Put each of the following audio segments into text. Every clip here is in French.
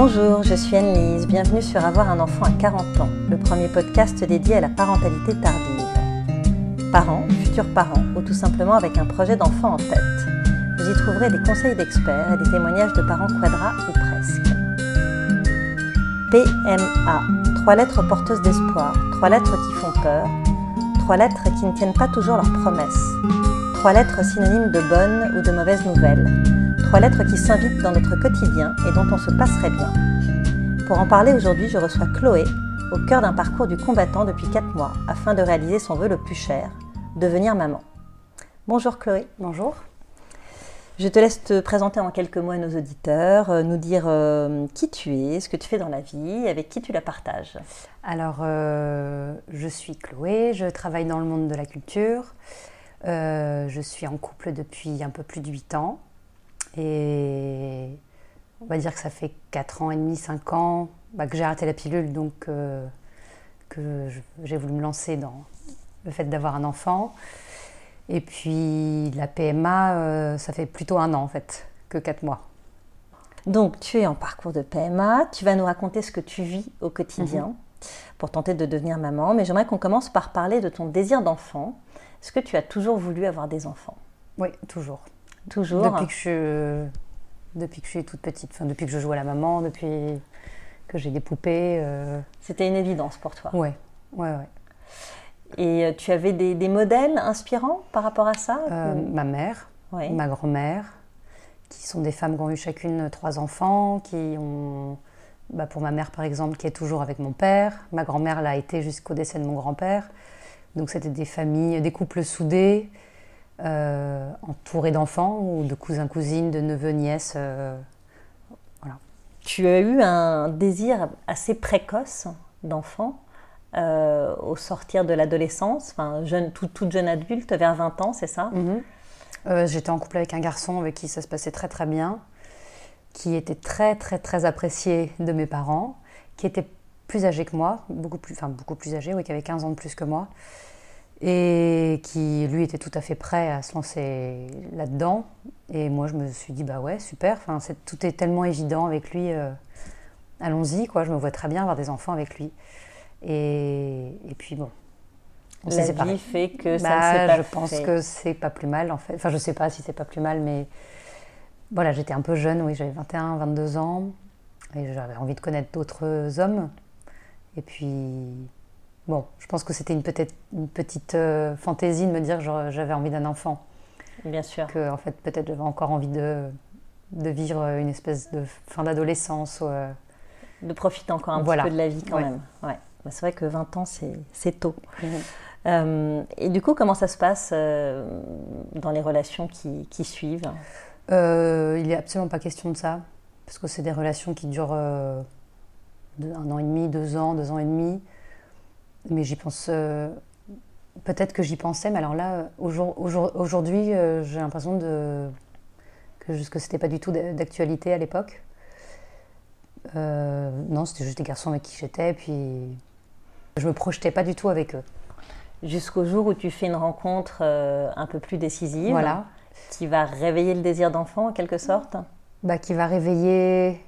Bonjour, je suis Anne-Lise. Bienvenue sur Avoir un enfant à 40 ans, le premier podcast dédié à la parentalité tardive. Parents, futurs parents, ou tout simplement avec un projet d'enfant en tête. Vous y trouverez des conseils d'experts et des témoignages de parents quadras ou presque. PMA, trois lettres porteuses d'espoir, trois lettres qui font peur, trois lettres qui ne tiennent pas toujours leurs promesses, trois lettres synonymes de bonnes ou de mauvaises nouvelles, trois lettres qui s'invitent dans notre quotidien et dont on se passerait bien. Pour en parler aujourd'hui, je reçois Chloé, au cœur d'un parcours du combattant depuis 4 mois, afin de réaliser son vœu le plus cher, devenir maman. Bonjour Chloé. Bonjour. Je te laisse te présenter en quelques mots à nos auditeurs, euh, nous dire euh, qui tu es, ce que tu fais dans la vie, avec qui tu la partages. Alors, euh, je suis Chloé, je travaille dans le monde de la culture. je suis en couple depuis un peu plus de 8 ans. Et on va dire que ça fait 4 ans et demi, 5 ans bah, que j'ai arrêté la pilule, donc euh, que j'ai voulu me lancer dans le fait d'avoir un enfant. Et puis la PMA, euh, ça fait plutôt un an en fait, que 4 mois. Donc tu es en parcours de PMA, tu vas nous raconter ce que tu vis au quotidien mhm. pour tenter de devenir maman, mais j'aimerais qu'on commence par parler de ton désir d'enfant. Est-ce que tu as toujours voulu avoir des enfants? Oui, toujours. Toujours Depuis que je, depuis que je suis toute petite, enfin, depuis que je joue à la maman, depuis que j'ai des poupées. Euh. C'était une évidence pour toi Ouais, ouais, ouais. Et euh, tu avais des, des, modèles inspirants par rapport à ça? Euh, Ma mère, ma grand-mère, qui sont des femmes qui ont eu chacune trois enfants, qui ont, bah pour ma mère par exemple, qui est toujours avec mon père. Ma grand-mère l'a été jusqu'au décès de mon grand-père. Donc c'était des familles, des couples soudés, euh, entouré d'enfants ou de cousins, cousines, de neveux, nièces. Euh, voilà. Tu as eu un désir assez précoce d'enfant euh, au sortir de l'adolescence, enfin, jeune, toute jeune adulte, vers 20 ans, c'est ça? Mhm. J'étais en couple avec un garçon avec qui ça se passait très très bien, qui était très très très apprécié de mes parents, qui était plus âgé que moi, beaucoup plus, enfin beaucoup plus âgé, oui, qui avait 15 ans de plus que moi et qui lui était tout à fait prêt à se lancer là-dedans. Et moi, je me suis dit, bah ouais, super, enfin, tout est tellement évident avec lui, euh, allons-y, quoi, je me vois très bien avoir des enfants avec lui. Et, et puis bon, on séparés. La vie fait que ça bah, ne pas Je pense que c'est pas plus mal, en fait. Enfin, je sais pas si c'est pas plus mal, mais voilà, j'étais un peu jeune, oui, j'avais 21, 22 ans, et j'avais envie de connaître d'autres hommes. Et puis, Bon, je pense que c'était une, peut-être une petite euh, fantaisie de me dire que j'avais envie d'un enfant. Bien sûr. Que, en fait, peut-être j'avais encore envie de, de vivre une espèce de fin d'adolescence. Euh, de profiter encore un petit peu de la vie quand même. Ouais. Bah, c'est vrai que 20 ans, c'est tôt. Mhm. Euh, et du coup, comment ça se passe dans les relations qui, qui suivent? Il n'est absolument pas question de ça. Parce que c'est des relations qui durent un an et demi, deux ans, deux ans et demi. Mais j'y pense. Euh, peut-être que j'y pensais, mais alors là, aujourd'hui, euh, j'ai l'impression de, que, que c'était pas du tout d'actualité à l'époque. Euh, non, c'était juste des garçons avec qui j'étais, puis je me projetais pas du tout avec eux. Jusqu'au jour où tu fais une rencontre un peu plus décisive, voilà. qui va réveiller le désir d'enfant en quelque sorte? Bah, Qui va réveiller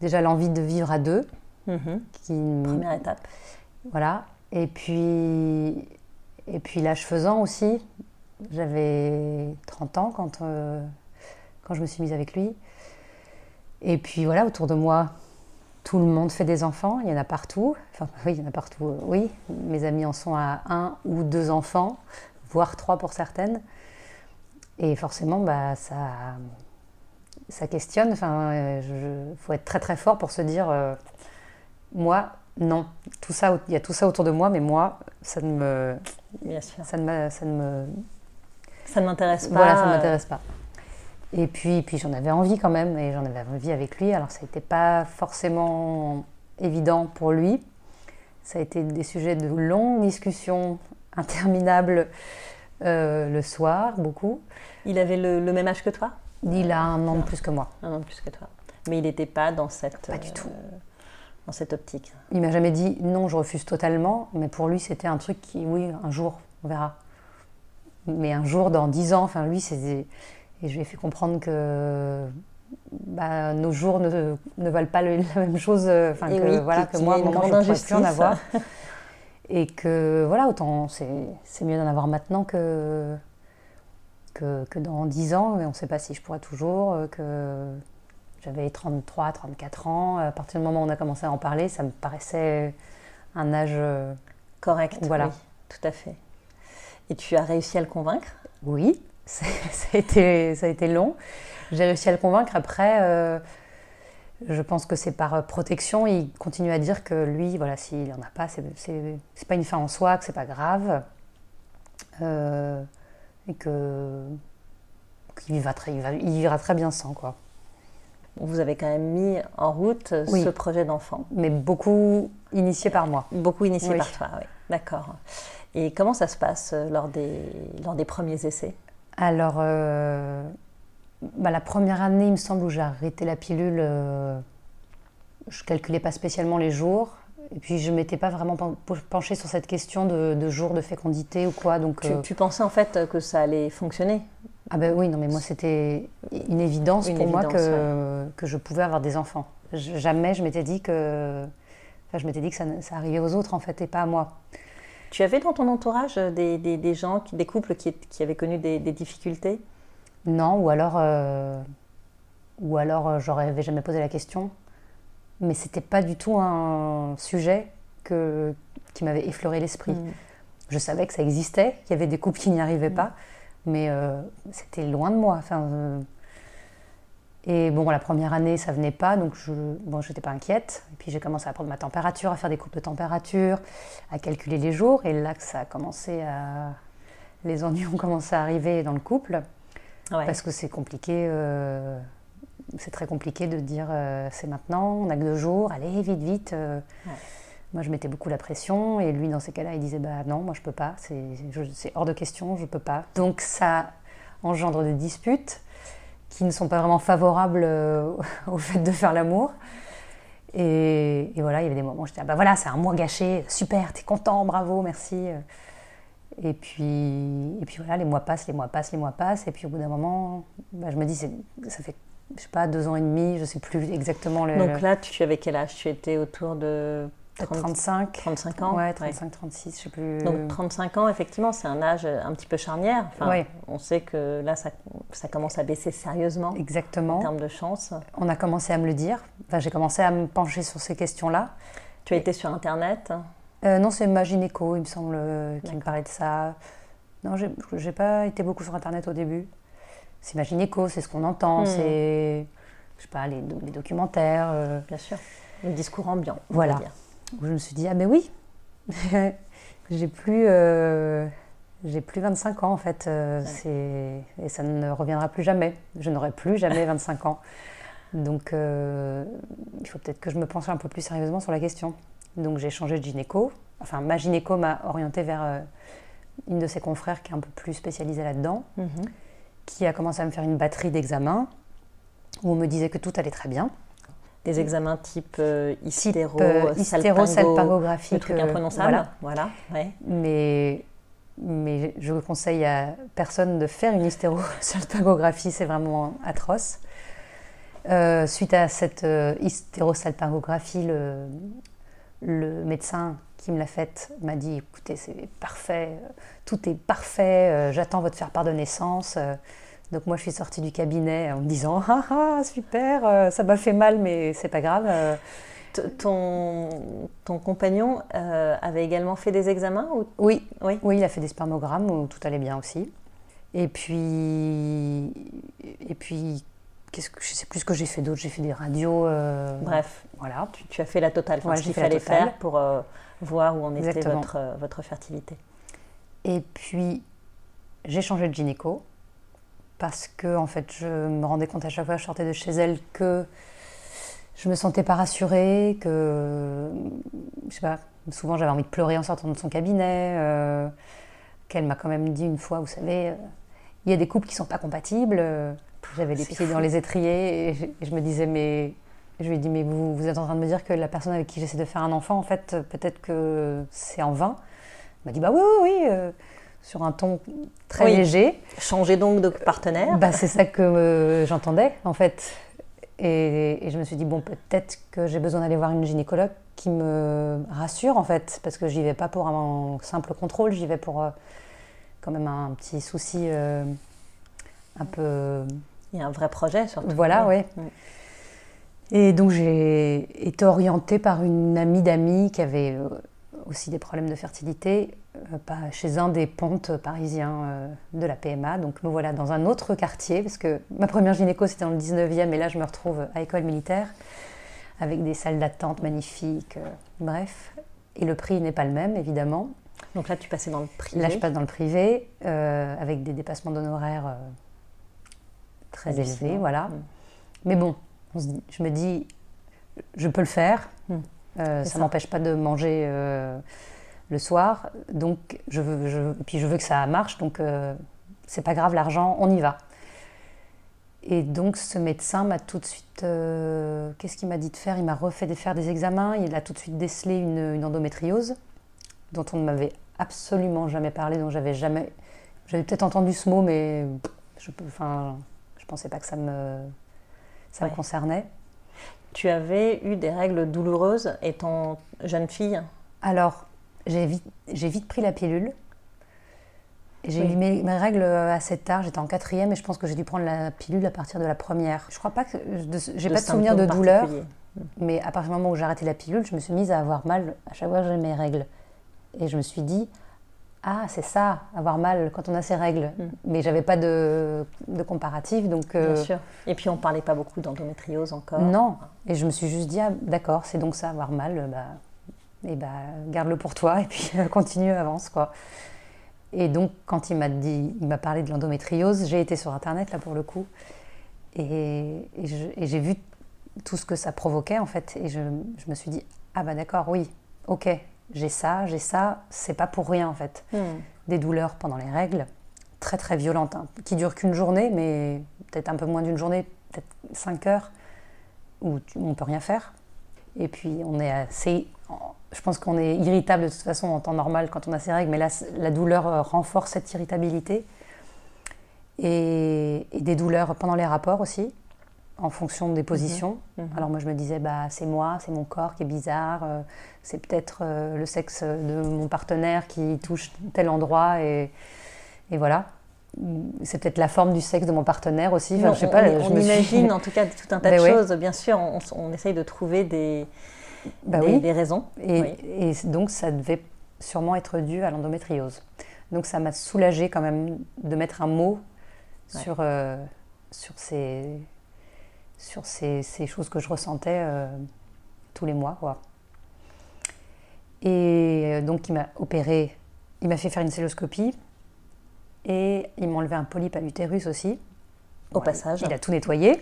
déjà l'envie de vivre à deux. Mhm. Qui... Première étape. Voilà. Et puis, et puis l'âge faisant aussi, j'avais 30 ans quand, euh, quand je me suis mise avec lui. Et puis voilà, autour de moi, tout le monde fait des enfants, il y en a partout. Enfin, oui, il y en a partout, euh, oui. Mes amis en sont à un ou deux enfants, voire trois pour certaines. Et forcément, bah, ça, ça questionne. Enfin, il faut être très très fort pour se dire, euh, moi, non, tout ça, il y a tout ça autour de moi, mais moi, ça ne me, Bien sûr. ça ne, ça ne me, ça ne m'intéresse pas. Voilà, ça ne m'intéresse pas. Et puis, puis j'en avais envie quand même, et j'en avais envie avec lui. Alors, ça n'était pas forcément évident pour lui. Ça a été des sujets de longues discussions interminables euh, le soir, beaucoup. Il avait le, même âge que toi? Il a un an de plus que moi. Un an de plus que toi. Mais il n'était pas dans cette. Pas du tout. Euh, dans cette optique Il m'a jamais dit non, je refuse totalement, mais pour lui, c'était un truc qui, oui, un jour, on verra. Mais un jour, dans dix ans, enfin, lui, c'est. Et je lui ai fait comprendre que bah, nos jours ne, ne, valent pas la même chose, euh, enfin que, oui, voilà, que moi, moment, je ne pourrais plus en avoir. et que, voilà, autant c'est mieux d'en avoir maintenant que, que, que, dans 10 ans, mais on ne sait pas si je pourrais toujours, que j'avais 33, 34 ans. À partir du moment où on a commencé à en parler, ça me paraissait un âge... Correct, voilà. tout à fait. Et tu as réussi à le convaincre? Oui, ça a, été, ça a été long. J'ai réussi à le convaincre. Après, euh, je pense que c'est par protection. Il continue à dire que lui, voilà, s'il n'en a pas, c'est pas une fin en soi, que c'est pas grave. Euh, et que qu'il vivra, très, il, vivra très bien sans, quoi. Vous avez quand même mis en route ce projet d'enfant. Mais beaucoup initié par moi. Beaucoup initié par toi, oui. D'accord. Et comment ça se passe euh, lors des, lors des premiers essais? Alors, euh, bah, la première année, il me semble, où j'ai arrêté la pilule, euh, je ne calculais pas spécialement les jours. Et puis, je ne m'étais pas vraiment penchée sur cette question de, de jours de fécondité ou quoi. Donc, tu, pensais en fait que ça allait fonctionner? Ah ben oui, non, mais moi, c'était une évidence pour moi que, que je pouvais avoir des enfants. jamais je m'étais dit que... Enfin, je m'étais dit que ça, ça arrivait aux autres, en fait, et pas à moi. Tu avais dans ton entourage des, des, gens, des couples qui, qui avaient connu des, difficultés? Non, ou alors, euh, ou alors euh, j'aurais jamais posé la question. Mais c'était pas du tout un sujet que, qui m'avait effleuré l'esprit. Mm. Je savais que ça existait, qu'il y avait des couples qui n'y arrivaient mm. pas, mais euh, c'était loin de moi. Enfin, et bon, la première année, ça venait pas, donc je bon, j'étais pas inquiète. Et puis j'ai commencé à prendre ma température, à faire des coupes de température, à calculer les jours. Et là, que ça a commencé à. Les ennuis ont commencé à arriver dans le couple. Parce que c'est compliqué. Euh, c'est très compliqué de dire euh, c'est maintenant, on a que deux jours, allez, vite, vite. Euh. Moi, je mettais beaucoup la pression. Et lui, dans ces cas-là, il disait bah non, moi, je peux pas. C'est hors de question, je peux pas. Donc ça engendre des disputes qui ne sont pas vraiment favorables euh, au fait de faire l'amour. Et, voilà, il y avait des moments où j'étais ah bah voilà, c'est un mois gâché, super, t'es content, bravo, merci. Et puis, et puis voilà, les mois passent, les mois passent, les mois passent. Et puis au bout d'un moment, bah, je me dis, ça fait, je sais pas, deux ans et demi, je sais plus exactement le. Donc là, tu avais quel âge? Tu étais autour de 35. 35 ans Ouais, 35, 36, je sais plus. Donc 35 ans, effectivement, c'est un âge un petit peu charnière. Enfin, On sait que là, ça, ça, commence à baisser sérieusement. Exactement. En termes de chance. On a commencé à me le dire. Enfin, j'ai commencé à me pencher sur ces questions-là. Tu as été sur Internet? Euh, Non, c'est Magineco, il me semble, euh, qui me parlait de ça. Non, j'ai pas été beaucoup sur Internet au début. C'est Magineco, c'est ce qu'on entend, hmm. c'est, je sais pas, les, les documentaires. Euh. Bien sûr. Le discours ambiant. Voilà où je me suis dit ah mais oui. J'ai plus euh, j'ai plus 25 ans en fait. Euh, et ça ne reviendra plus jamais. Je n'aurai plus jamais 25 ans. Donc euh, il faut peut-être que je me penche un peu plus sérieusement sur la question. Donc j'ai changé de gynéco. Enfin ma gynéco m'a orientée vers une de ses confrères qui est un peu plus spécialisée là-dedans mhm. qui a commencé à me faire une batterie d'examens où on me disait que tout allait très bien des examens type euh, hystéro, euh, hystérosalpingographie. truc imprononçable. Voilà. voilà Mais, mais je conseille à personne de faire une hystérosalpingographie, c'est vraiment atroce. Euh, suite à cette euh, hystérosalpingographie, le, le médecin qui me l'a faite m'a dit écoutez, c'est parfait, tout est parfait, j'attends votre faire part de naissance. Donc moi, je suis sortie du cabinet en me disant ah ah super, euh, ça m'a fait mal, mais c'est pas grave. Euh. Ton, ton compagnon euh, avait également fait des examens oui. oui, oui, il a fait des spermogrammes où tout allait bien aussi. Et puis, et puis, qu'est-ce que je sais plus ce que j'ai fait d'autre. J'ai fait des radios. Bref, voilà. Tu, as fait la totale. Enfin, ce qu'il fallait faire pour voir où en était votre, votre fertilité. Et puis, j'ai changé de gynéco parce que en fait, je me rendais compte à chaque fois que je sortais de chez elle que je me sentais pas rassurée, que je sais pas, souvent j'avais envie de pleurer en sortant de son cabinet, euh, qu'elle m'a quand même dit une fois, vous savez, euh, il y a des couples qui sont pas compatibles. J'avais les pieds dans les étriers et je, me disais mais je lui ai dit mais vous, vous êtes en train de me dire que la personne avec qui j'essaie de faire un enfant en fait peut-être que c'est en vain. Elle m'a dit bah oui oui oui. Euh, sur un ton très léger. Changer donc de partenaire bah, C'est ça que euh, j'entendais en fait. Et, et je me suis dit, bon, peut-être que j'ai besoin d'aller voir une gynécologue qui me rassure, en fait, parce que j'y vais pas pour un simple contrôle, j'y vais pour euh, quand même un petit souci euh, un peu. Il y a un vrai projet, surtout. Voilà, oui. Et donc j'ai été orientée par une amie d'amis qui avait aussi des problèmes de fertilité euh, pas- chez un des pontes parisiens euh, de la PMA. Donc me voilà dans un autre quartier, parce que ma première gynéco c'était dans le 19e et là je me retrouve à école militaire avec des salles d'attente magnifiques, euh, bref. Et le prix n'est pas le même évidemment. Donc là, tu passais dans le privé. Là je passe dans le privé euh, avec des dépassements d'honoraires euh, très élevés, voilà. Mm. Mais bon, on se dit- je me dis, je peux le faire. Hmm. Euh, ça ça. m'empêche pas de manger euh, le soir. Donc, je veux, je, puis je veux que ça marche. Donc, euh, c'est pas grave, l'argent, on y va. Et donc, ce médecin m'a tout de suite. euh, Qu'est-ce qu'il m'a dit de faire? Il m'a refait de faire des examens. Il a tout de suite décelé une, une endométriose, dont on ne m'avait absolument jamais parlé, dont j'avais jamais. J'avais peut-être entendu ce mot, mais je, enfin, je pensais pas que ça me, ça Ouais. me concernait. Tu avais eu des règles douloureuses étant jeune fille. Alors, j'ai vite, pris la pilule. Et J'ai Oui. eu mes, mes règles assez tard, j'étais en quatrième et je pense que j'ai dû prendre la pilule à partir de la première. Je crois pas que. de- J'ai pas de souvenir de douleur, mais à partir du moment où j'ai arrêté la pilule, je me suis mise à avoir mal à chaque fois que j'ai mes règles. Et je me suis dit, ah, c'est ça, avoir mal quand on a ses règles. Mm. Mais j'avais pas de, de comparatif, donc. euh, Bien sûr. Et puis on parlait pas beaucoup d'endométriose encore. Non. Et je me suis juste dit, ah, d'accord, c'est donc ça, avoir mal, bah, et bah, garde-le pour toi et puis continue, avance, quoi. Et donc, quand il m'a dit, il m'a parlé de l'endométriose, j'ai été sur Internet, là, pour le coup, et, et j'ai vu tout ce que ça provoquait, en fait, et je, je me suis dit, ah, bah, d'accord, oui, ok, j'ai ça, j'ai ça, c'est pas pour rien, en fait. Hmm. Des douleurs pendant les règles, très, très violentes, hein, qui durent qu'une journée, mais peut-être un peu moins d'une journée, peut-être 5 heures, où tu- on peut rien faire. Et puis on est assez. Je pense qu'on est irritable de toute façon en temps normal quand on a ses règles, mais là, la douleur euh, renforce cette irritabilité. Et, et des douleurs pendant les rapports aussi, en fonction des positions. Mhm. Alors moi je me disais, bah, c'est moi, c'est mon corps qui est bizarre, euh, c'est peut-être euh, le sexe de mon partenaire qui touche tel endroit, et, et voilà. C'est peut-être la forme du sexe de mon partenaire aussi. Enfin, Non, je sais on, pas, on- je on me suis- imagine en tout cas tout un tas Ben de ouais. choses. Bien sûr, on, on essaye de trouver des, Bah des, oui. des raisons. Et, Oui. et donc, ça devait sûrement être dû à l'endométriose. Donc, ça m'a soulagée quand même de mettre un mot Ouais. sur, euh, sur, ces, sur ces, ces choses que je ressentais euh, tous les mois. Quoi. Et euh, donc, il m'a opéré, il m'a fait faire une celloscopie et il m'a enlevé un polype à l'utérus aussi. Au Ouais, passage. Il a tout nettoyé.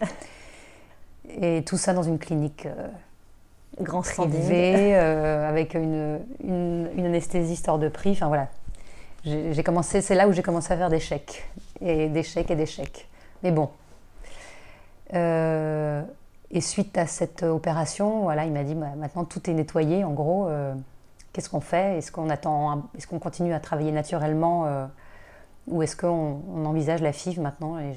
Et tout ça dans une clinique euh, Grand standing. privé, euh, avec une, une, une anesthésiste hors de prix. Enfin voilà. J'ai j'ai commencé, c'est là où j'ai commencé à faire des chèques. Et des chèques et des chèques. Mais bon. Euh, et suite à cette opération, voilà, il m'a dit bah, maintenant tout est nettoyé. En gros, euh, qu'est-ce qu'on fait? Est-ce qu'on attend Est-ce qu'on continue à travailler naturellement euh, Ou est-ce qu'on on envisage la FIV maintenant Et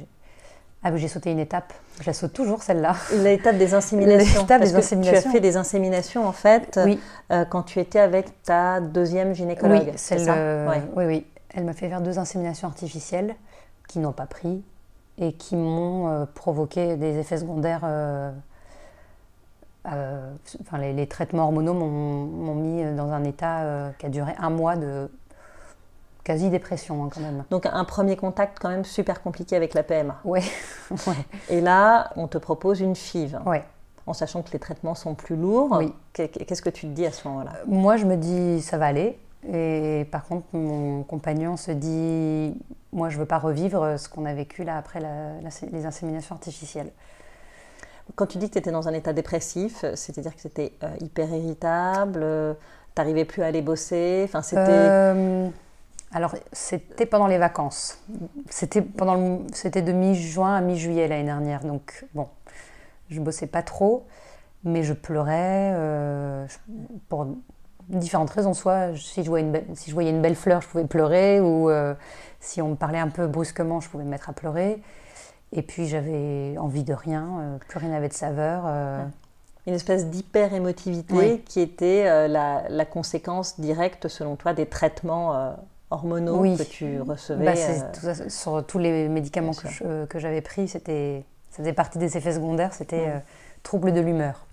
Ah, j'ai sauté une étape. Je la saute toujours celle-là. L'étape des inséminations. L'étape Parce des que Tu as inséminations. fait des inséminations en fait Oui. euh, quand tu étais avec ta deuxième gynécologue. Oui, celle, ça? euh, Ouais. oui, oui. Elle m'a fait faire deux inséminations artificielles qui n'ont pas pris et qui m'ont euh, provoqué des effets secondaires. euh, euh, enfin, les, les traitements hormonaux m'ont mis dans un état qui a duré un mois de quasi dépression hein, quand même. Donc un premier contact quand même super compliqué avec la PMA. Ouais, ouais, Et là, on te propose une FIV, ouais. en sachant que les traitements sont plus lourds. Oui. Qu'est- Qu'est-ce que tu te dis à ce moment-là? Moi, je me dis ça va aller. Et par contre, mon compagnon se dit moi, je veux pas revivre ce qu'on a vécu là après la- la- les inséminations artificielles. Quand tu dis que tu étais dans un état dépressif, c'est-à-dire que c'était euh, hyper irritable, euh, t'arrivais plus à aller bosser, enfin c'était... Euh, alors, c'était pendant les vacances. C'était pendant le- c'était de mi-juin à mi-juillet l'année dernière. Donc, bon, je bossais pas trop, mais je pleurais euh, pour différentes raisons. Soit si je, voyais une belle, si je voyais une belle fleur, je pouvais pleurer, ou euh, si on me parlait un peu brusquement, je pouvais me mettre à pleurer. Et puis j'avais envie de rien, euh, plus rien n'avait de saveur. euh, Une espèce d'hyper-émotivité Oui. qui était euh, la, la conséquence directe, selon toi, des traitements hormonaux Oui. que tu recevais. bah, tout ça, sur tous les médicaments que j'avais pris, c'était, ça faisait partie des effets secondaires, c'était trouble de l'humeur.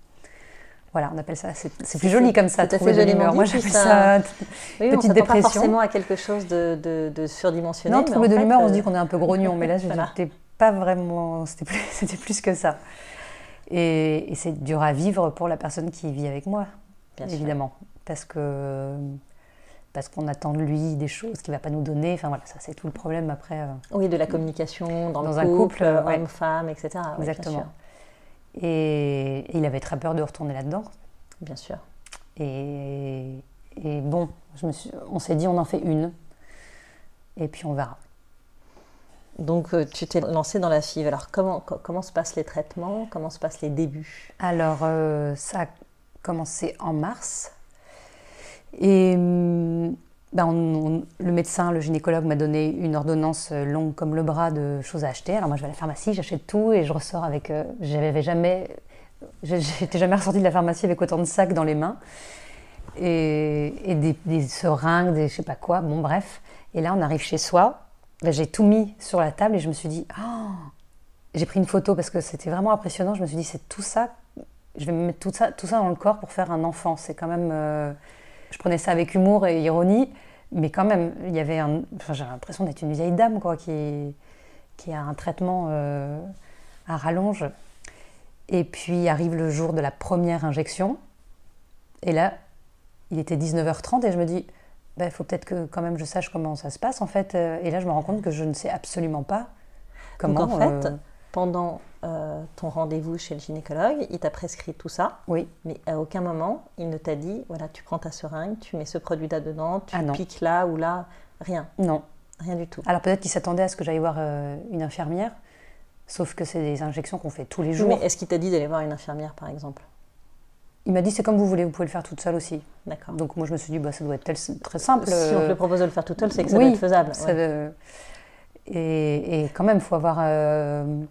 Voilà, on appelle ça, c'est, plus joli comme ça, fait de l'humeur. Moi j'appelle ça- oui, on petite pas dépression. forcément à quelque chose de, de, de surdimensionné. Non, en de l'humeur, on euh, se dit qu'on est un peu grognon, mais là, c'était pas vraiment. C'était plus, que ça. Et, et c'est dur à vivre pour la personne qui vit avec moi, bien sûr. évidemment. Parce que. Parce qu'on attend de lui des choses qu'il va pas nous donner. Enfin voilà, ça c'est tout le problème après. euh, Oui, de la communication dans, Dans le un couple, couple, euh, ouais. homme-femme, etc. Exactement. sûr, Et, et il avait très peur de retourner là-dedans. Bien sûr. Et, et bon, je me suis, on s'est dit on en fait une. Et puis on verra. Donc, euh, tu t'es lancé dans la FIV. Alors, comment, co- comment se passent les traitements? Comment se passent les débuts? Alors, euh, ça a commencé en mars. Et hum, ben, le médecin, le gynécologue m'a donné une ordonnance euh, longue comme le bras de choses à acheter. Alors moi, je vais à la pharmacie, j'achète tout et je ressors avec... euh, J'avais jamais... J'étais jamais ressortie de la pharmacie avec autant de sacs dans les mains. Et, des seringues, des je sais pas quoi, bon bref. Et là, on arrive chez soi. Ben, J'ai tout mis sur la table et je me suis dit... Oh j'ai pris une photo parce que c'était vraiment impressionnant. Je me suis dit, c'est tout ça. Je vais me mettre tout ça, tout ça dans le corps pour faire un enfant. C'est quand même. euh, je prenais ça avec humour et ironie, mais quand même, il y avait un. Enfin, j'avais l'impression d'être une vieille dame, quoi, qui, qui a un traitement euh, à rallonge. Et puis arrive le jour de la première injection. Et là, il était 19h30 et je me dis, il faut peut-être que quand même je sache comment ça se passe en fait. Et là, je me rends compte que je ne sais absolument pas comment. Donc, en fait, euh, pendant euh, ton rendez-vous chez le gynécologue, il t'a prescrit tout ça, oui. mais à aucun moment, il ne t'a dit voilà, tu prends ta seringue, tu mets ce produit là-dedans, tu Ah piques là ou là. Rien, Non. rien du tout. Alors peut-être qu'il s'attendait à ce que j'aille voir euh, une infirmière, sauf que c'est des injections qu'on fait tous les jours. Mais est-ce qu'il t'a dit d'aller voir une infirmière, par exemple? Il m'a dit c'est comme vous voulez, vous pouvez le faire toute seule aussi. D'accord. Donc moi je me suis dit bah, ça doit être tel- très simple. Si on te euh, le propose de le faire toute seule, c'est que ça oui, doit être faisable. ça ouais. veut- et, et quand même, il faut avoir. euh,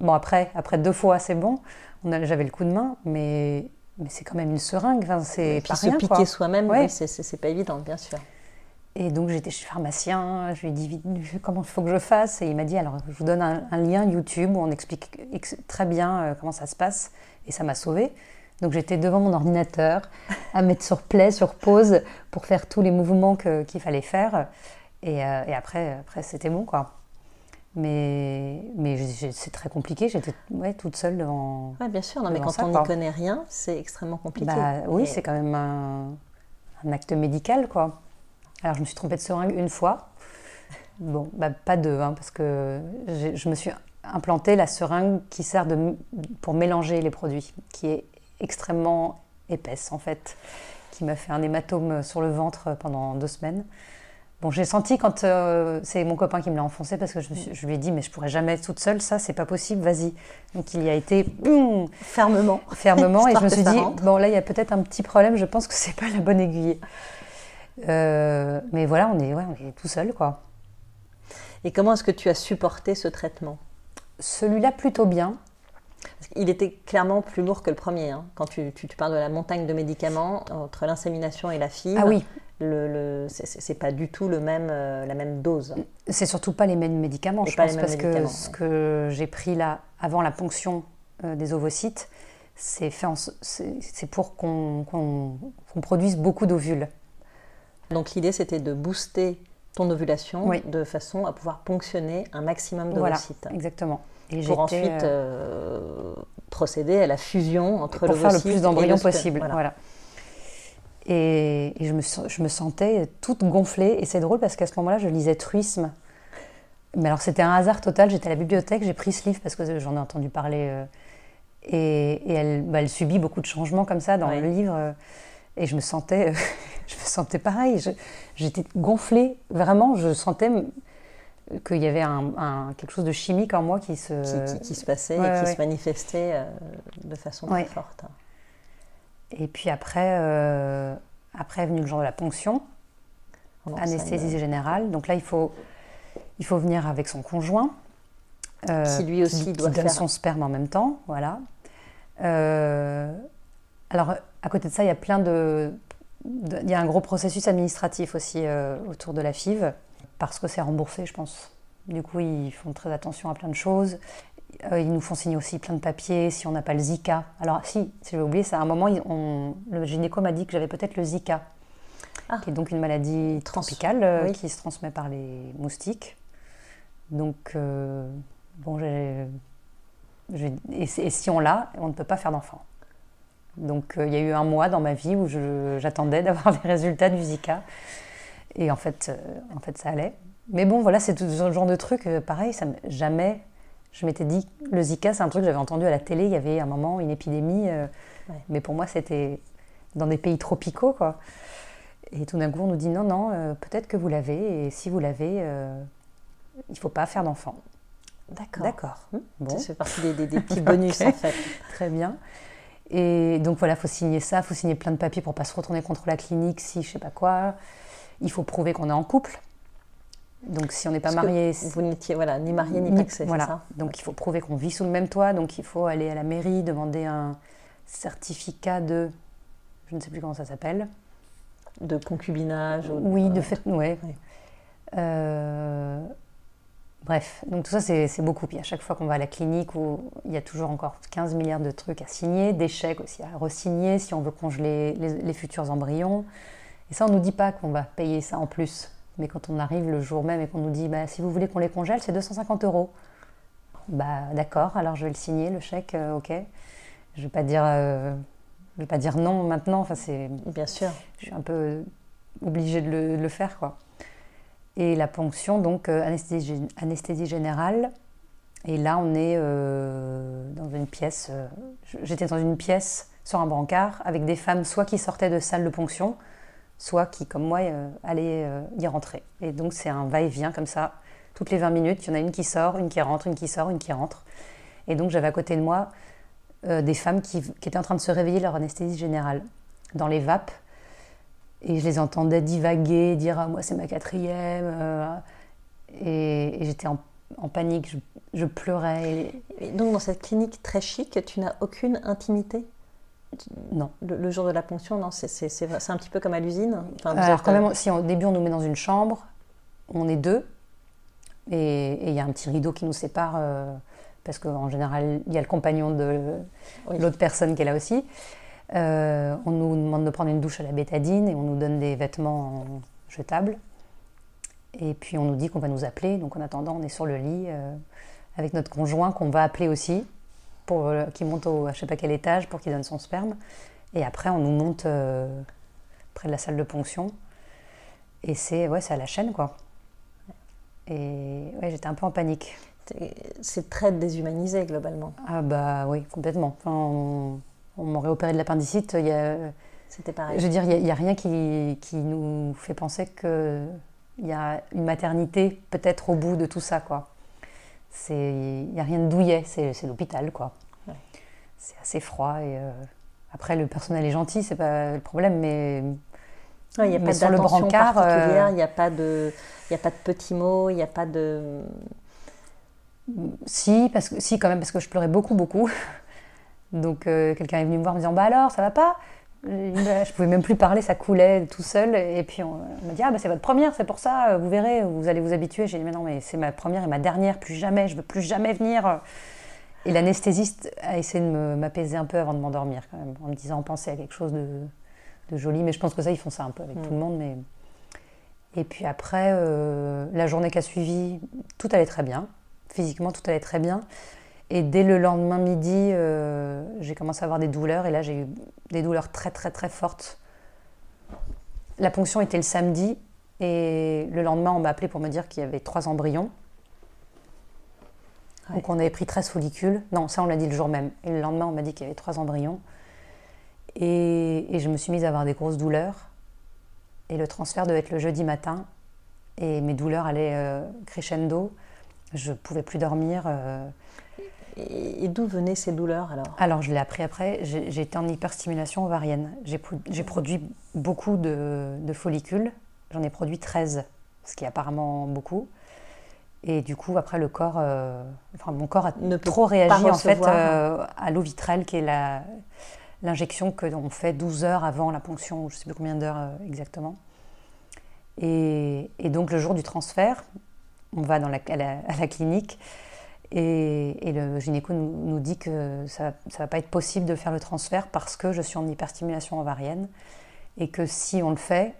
Bon, après, après deux fois, c'est bon. J'avais le coup de main, mais, mais c'est quand même une seringue. Enfin, c'est pas se rien. piquer soi-même, Ouais. c'est- pas évident, bien sûr. Et donc j'étais chez le pharmacien, je lui ai dit comment il faut que je fasse? Et il m'a dit alors je vous donne un, un lien YouTube où on explique ex- très bien euh, comment ça se passe. Et ça m'a sauvée. Donc j'étais devant mon ordinateur à mettre sur play, sur pause pour faire tous les mouvements qu'il fallait faire. Et, euh, et après, après c'était bon quoi. Mais, mais c'est très compliqué, j'étais ouais, toute seule devant. Oui, bien sûr. Non, mais quand ça, on n'y connaît rien, c'est extrêmement compliqué. Bah, oui, Et- c'est quand même un, un acte médical, quoi. Alors, je me suis trompée de seringue une fois. Bon, bah, pas deux, hein, parce que je me suis implantée la seringue qui sert de, pour mélanger les produits, qui est extrêmement épaisse, en fait, qui m'a fait un hématome sur le ventre pendant deux semaines. Bon, j'ai senti quand euh, c'est mon copain qui me l'a enfoncé parce que je, lui ai dit mais je pourrais jamais être toute seule, ça c'est pas possible, vas-y. Donc il y a été boum, Fermement. fermement et je me suis dit rentre. bon là il y a peut-être un petit problème je pense que c'est pas la bonne aiguille Euh, mais voilà on est ouais, on est tout seul quoi Et comment est-ce que tu as supporté ce traitement? Celui-là plutôt bien qu'il était clairement plus lourd que le premier. hein. Quand tu, tu- tu parles de la montagne de médicaments, entre l'insémination et la fibre, ah oui le, le- c'est- pas du tout le même, euh, la même dose. c'est surtout pas les mêmes médicaments Et je pas pense parce que ce que j'ai pris là avant la ponction euh, des ovocytes c'est pour qu'on produise beaucoup d'ovules Donc l'idée c'était de booster ton ovulation Oui. de façon à pouvoir ponctionner un maximum voilà d'ovocytes. exactement et Pour ensuite euh, euh, procéder à la fusion entre pour faire le l'ovocyte plus et d'embryons le possible. Voilà. Voilà. Et, et je, me, sen- je me sentais toute gonflée. Et c'est drôle parce qu'à ce moment-là, je lisais Truisme. Mais alors, c'était un hasard total. J'étais à la bibliothèque, j'ai pris ce livre parce que j'en ai entendu parler. euh, et et elle, bah, elle subit beaucoup de changements comme ça dans Oui. le livre. euh, Et je me sentais, je me sentais pareil. J'étais gonflée. Vraiment, je sentais qu'il y avait un, un- quelque chose de chimique en moi qui se. Qui, qui- qui se passait ouais, et qui ouais. se manifestait euh, de façon Ouais. très forte. Et puis après, euh, après est venu le jour de la ponction. Anesthésie générale. Donc là, il faut, il faut venir avec son conjoint. qui lui aussi doit donne faire son sperme en même temps, voilà. alors, à côté de ça, il y a plein de, il y a un gros processus administratif aussi autour de la FIV parce que c'est remboursé, je pense. Du coup, ils font très attention à plein de choses. Euh, ils nous font signer aussi plein de papiers si on n'a pas le Zika. Alors, si, si j'ai oublié, c'est à un moment, on, le gynéco m'a dit que j'avais peut-être le Zika, ah. qui est donc une maladie tropicale euh, qui se transmet par les moustiques. Donc, euh, bon, et, et, si on l'a, on ne peut pas faire d'enfant. Donc, il y a eu un mois dans ma vie où j'attendais d'avoir les résultats du Zika. Et en fait, en fait ça allait. Mais bon, voilà, c'est tout ce genre de truc. Pareil, ça, jamais je m'étais dit. Le Zika, c'est un truc que j'avais entendu à la télé. Il y avait un moment une épidémie. Euh, mais pour moi, c'était dans des pays tropicaux, quoi. Et tout d'un coup, on nous dit non, non, euh, peut-être que vous l'avez. Et si vous l'avez, il ne faut pas faire d'enfant. D'accord. D'accord. Hmm. Bon. Ça fait partie des, petits bonus, en fait. Très bien. Et donc voilà, il faut signer ça, il faut signer plein de papiers pour pas se retourner contre la clinique si je sais pas quoi. Il faut prouver qu'on est en couple. Donc si on n'est pas marié, vous n'étiez voilà ni marié ni paxé, voilà. Ça donc il faut prouver qu'on vit sous le même toit. Donc il faut aller à la mairie demander un certificat de, je ne sais plus comment ça s'appelle, de concubinage. oui, de fait, ouais. Euh, bref, donc tout ça c'est beaucoup. Puis à chaque fois qu'on va à la clinique, où il y a toujours encore 15 milliards de trucs à signer, des chèques aussi à resigner si on veut congeler les, les futurs embryons. Et ça, on ne nous dit pas qu'on va payer ça en plus. Mais quand on arrive le jour même et qu'on nous dit bah, si vous voulez qu'on les congèle, c'est 250 euros. Bah d'accord, alors je vais le signer, le chèque, euh, ok. Je vais pas dire, euh, je vais pas dire non maintenant. Enfin c'est. Bien sûr. Je suis un peu obligée de le, faire quoi. Et la ponction donc euh, anesthésie, anesthésie, générale. Et là on est dans une pièce. J'étais dans une pièce sur un brancard avec des femmes soit qui sortaient de salle de ponction, soit qui, comme moi, euh, allait euh, y rentrer. Et donc c'est un va-et-vient comme ça. Toutes les 20 minutes, il y en a une qui sort, une qui rentre, une qui sort, une qui rentre. Et donc j'avais à côté de moi euh, des femmes qui, étaient en train de se réveiller leur anesthésie générale dans les vapes. Et je les entendais divaguer, dire ah, moi c'est ma quatrième. et, j'étais en, panique, je, pleurais. Et donc dans cette clinique très chic, tu n'as aucune intimité? Non. Le, jour de la ponction, non, c'est un petit peu comme à l'usine. Alors, quand même, si au début on nous met dans une chambre, on est deux, et il y a un petit rideau qui nous sépare, euh, parce qu'en général, il y a le compagnon de l'autre personne qui est là aussi. Euh, on nous demande de prendre une douche à la bétadine et on nous donne des vêtements jetables. Et puis on nous dit qu'on va nous appeler. Donc en attendant, on est sur le lit euh, avec notre conjoint qu'on va appeler aussi pour euh, qui monte au je sais pas quel étage pour qu'il donne son sperme. Et après, on nous monte euh, près de la salle de ponction. Et c'est ouais, c'est à la chaîne, quoi. Et ouais, j'étais un peu en panique. C'est très déshumanisé, globalement. Ah bah oui, complètement. Enfin, on, m'aurait opéré de l'appendicite, il y a... C'était pareil. Je veux dire, il n'y a, rien qui, qui, nous fait penser qu'il y a une maternité peut-être au bout de tout ça, quoi. Il n'y a rien de douillet, c'est l'hôpital, quoi. C'est assez froid et euh, après le personnel est gentil, c'est pas le problème, mais il n'y a pas sur le brancard, euh, il n'y a pas de, il a pas de petits mots, il n'y a pas de. Si, parce que si quand même parce que je pleurais beaucoup, beaucoup. Donc euh, quelqu'un est venu me voir en me disant bah alors ça va pas? Je pouvais même plus parler, ça coulait tout seul. Et puis on, m'a dit ah bah c'est votre première, c'est pour ça, vous verrez, vous allez vous habituer. J'ai dit mais non mais c'est ma première et ma dernière, plus jamais, je veux plus jamais venir. Et l'anesthésiste a essayé de m'apaiser un peu avant de m'endormir quand même, en me disant pensez à quelque chose de, de, joli. Mais je pense que ça ils font ça un peu avec tout le mm. monde. Mais et puis après euh, la journée qui a suivi, tout allait très bien, physiquement tout allait très bien. Et dès le lendemain midi, euh, j'ai commencé à avoir des douleurs. Et là, j'ai eu des douleurs très, très, très fortes. La ponction était le samedi. Et le lendemain, on m'a appelé pour me dire qu'il y avait trois embryons. Donc, on avait pris 13 follicules. Non, ça, on l'a dit le jour même. Et le lendemain, on m'a dit qu'il y avait trois embryons. Et, je me suis mise à avoir des grosses douleurs. Et le transfert devait être le jeudi matin. Et mes douleurs allaient euh, crescendo. Je ne pouvais plus dormir. Euh, et, d'où venaient ces douleurs alors? Alors, je l'ai appris après. J'ai été en hyperstimulation ovarienne. J'ai produit beaucoup de, follicules. J'en ai produit 13, ce qui est apparemment beaucoup. Et du coup, après, le corps, euh, enfin, mon corps a Ne trop réagi en fait euh, à l'eau vitrelle, qui est l'injection que l'on fait 12 heures avant la ponction, je ne sais plus combien d'heures euh, exactement. Et, et donc, le jour du transfert, on va dans la, à, la, à la clinique et, et le gynéco nous, nous dit que ça ne va pas être possible de faire le transfert parce que je suis en hyperstimulation ovarienne et que si on le fait,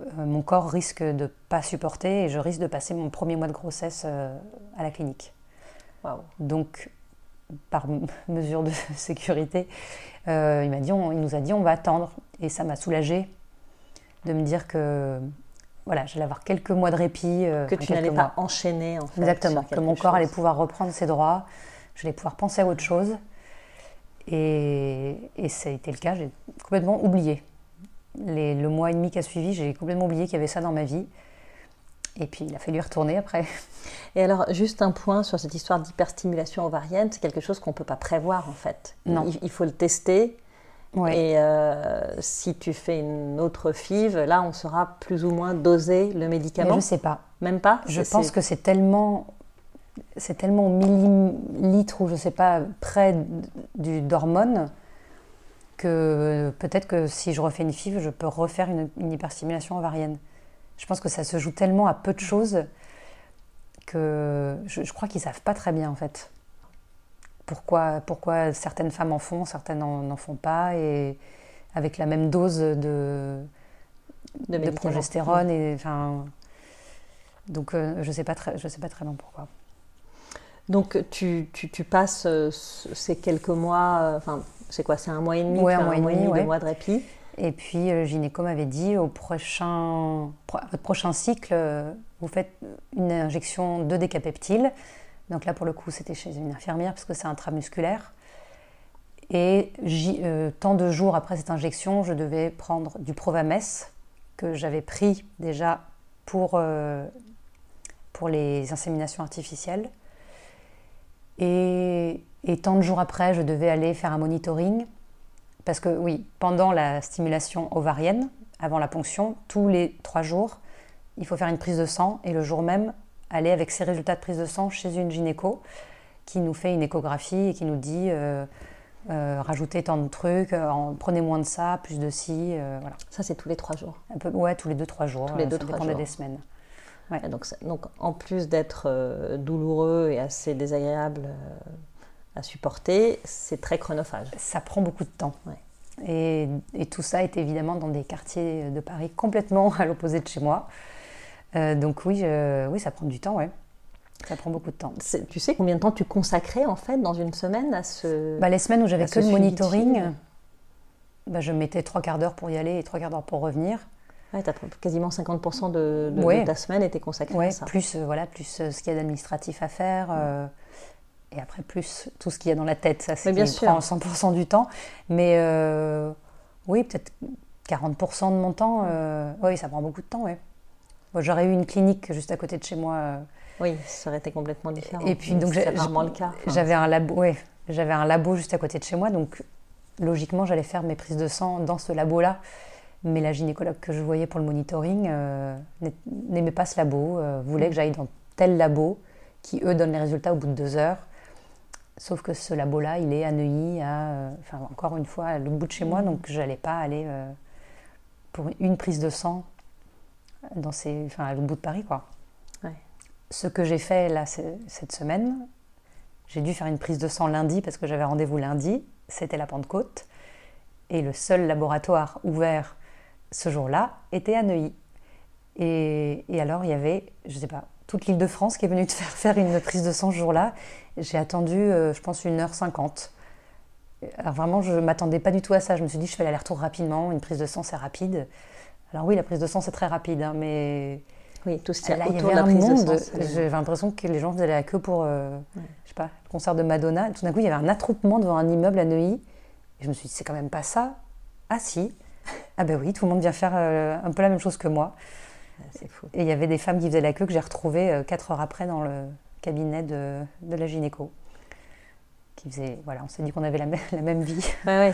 euh, mon corps risque de ne pas supporter et je risque de passer mon premier mois de grossesse euh, à la clinique. Waouh. Donc, par mesure de sécurité, euh, il, m'a dit, on- il nous a dit on va attendre. Et ça m'a soulagée de me dire que voilà, j'allais avoir quelques mois de répit. euh, Que tu n'allais pas enchaîner en fait. Exactement, que mon corps allait pouvoir reprendre ses droits, j'allais pouvoir penser à autre chose. Et, et ça a été le cas, j'ai complètement oublié. Les- le mois et demi qui a suivi, j'ai complètement oublié qu'il y avait ça dans ma vie. Et puis il a fallu retourner après. Et alors, juste un point sur cette histoire d'hyperstimulation ovarienne, c'est quelque chose qu'on ne peut pas prévoir en fait. Non. Il, il faut le tester. Ouais. Et euh, si tu fais une autre FIV, là, on saura plus ou moins doser le Mais médicament. je sais pas. Même pas? Je pense que c'est tellement, c'est tellement au millilitre ou je sais pas près du d'hormones que peut-être que si je refais une FIV, je peux refaire une, une hyperstimulation ovarienne. Je pense que ça se joue tellement à peu de choses que je, je crois qu'ils savent pas très bien en fait. Pourquoi, pourquoi certaines femmes en font, certaines n'en font pas et avec la même dose de, de, de médicaments. progestérone et enfin donc euh, je sais pas très je sais pas très bien pourquoi Donc, tu, tu, tu passes euh, ce- ces quelques mois, euh, enfin, c'est quoi C'est un mois et demi Ouais, un as mois et demi, deux ouais. mois de répit. et puis euh, le gynéco m'avait dit au prochain pro- votre prochain cycle euh, vous faites une injection de décapeptile donc là pour le coup c'était chez une infirmière parce que c'est intramusculaire et euh, tant de jours après cette injection je devais prendre du Provames que j'avais pris déjà pour euh, les inséminations artificielles et tant de jours après, je devais aller faire un monitoring. Parce que oui, pendant la stimulation ovarienne, avant la ponction, tous les trois jours, il faut faire une prise de sang et le jour même, aller avec ces résultats de prise de sang chez une gynéco qui nous fait une échographie et qui nous dit euh, euh, rajoutez tant de trucs, euh, en- prenez moins de ça, plus de ci, voilà. Ça, c'est tous les trois jours. Un peu, ouais, tous les deux, trois jours. Tous les deux, ça trois dépendait jours. des semaines. Et Donc, donc, en plus d'être douloureux et assez désagréable à supporter, c'est très chronophage. ça prend beaucoup de temps. Ouais. Et, et tout ça est évidemment dans des quartiers de Paris complètement à l'opposé de chez moi. Euh, donc oui, je- oui, ça prend du temps, ouais. Ça prend beaucoup de temps. C'est- Tu sais combien de temps tu consacrais en fait dans une semaine à ce. Bah, les semaines où j'avais que le monitoring, bah, je mettais trois quarts d'heure pour y aller et trois quarts d'heure pour revenir. Ouais, t'as quasiment 50% de, de- Ouais. de ta semaine était consacrée Ouais, à ça. plus euh, voilà, plus euh, ce qu'il y a d'administratif à faire. euh, et après, plus tout ce qu'il y a dans la tête, ça c'est bien sûr. prend 100% du temps. Mais oui, peut-être 40% de mon temps. oui, ça prend beaucoup de temps, ouais. Bon, J'aurais eu une clinique juste à côté de chez moi. euh, Oui, ça aurait été complètement différent. Et puis donc c'est rarement le cas. Enfin, J'avais un labo, ouais, j'avais un labo juste à côté de chez moi, donc logiquement j'allais faire mes prises de sang dans ce labo-là. Mais la gynécologue que je voyais pour le monitoring euh, n'a- n'aimait pas ce labo, euh, voulait que j'aille dans tel labo qui eux donnent les résultats au bout de deux heures. Sauf que ce labo-là, il est à Neuilly, à, euh, enfin encore une fois à l'autre bout de chez moi, donc je n'allais pas aller pour une prise de sang dans ces, enfin, à l'autre bout de Paris, quoi. Ouais. Ce que j'ai fait là cette semaine, j'ai dû faire une prise de sang lundi parce que j'avais rendez-vous lundi. C'était la Pentecôte. Et le seul laboratoire ouvert ce jour-là était à Neuilly. Et, et alors, il y avait, je sais pas, toute l'île de France qui est venue te faire faire une prise de sang ce jour-là. J'ai attendu, euh, je pense, 1h50. Alors vraiment, je ne m'attendais pas du tout à ça. Je me suis dit, je fais l'aller-retour rapidement. Une prise de sang, c'est rapide. Alors oui, la prise de sang, c'est très rapide. hein, mais Oui, tout ce a Là, il y avait de la prise monde. de sang. J'avais l'impression que les gens faisaient la queue pour, euh, je sais pas, le concert de Madonna. Tout d'un coup, il y avait un attroupement devant un immeuble à Neuilly. Et je me suis dit, c'est quand même pas ça. Ah si. Ah ben oui, tout le monde vient faire euh, un peu la même chose que moi. C'est fou. Et il y avait des femmes qui faisaient la queue que j'ai retrouvées euh, quatre heures après dans le cabinet de, de la gynéco. Qui faisait, voilà, on s'est dit qu'on avait la, même- la même vie. Ouais, ouais,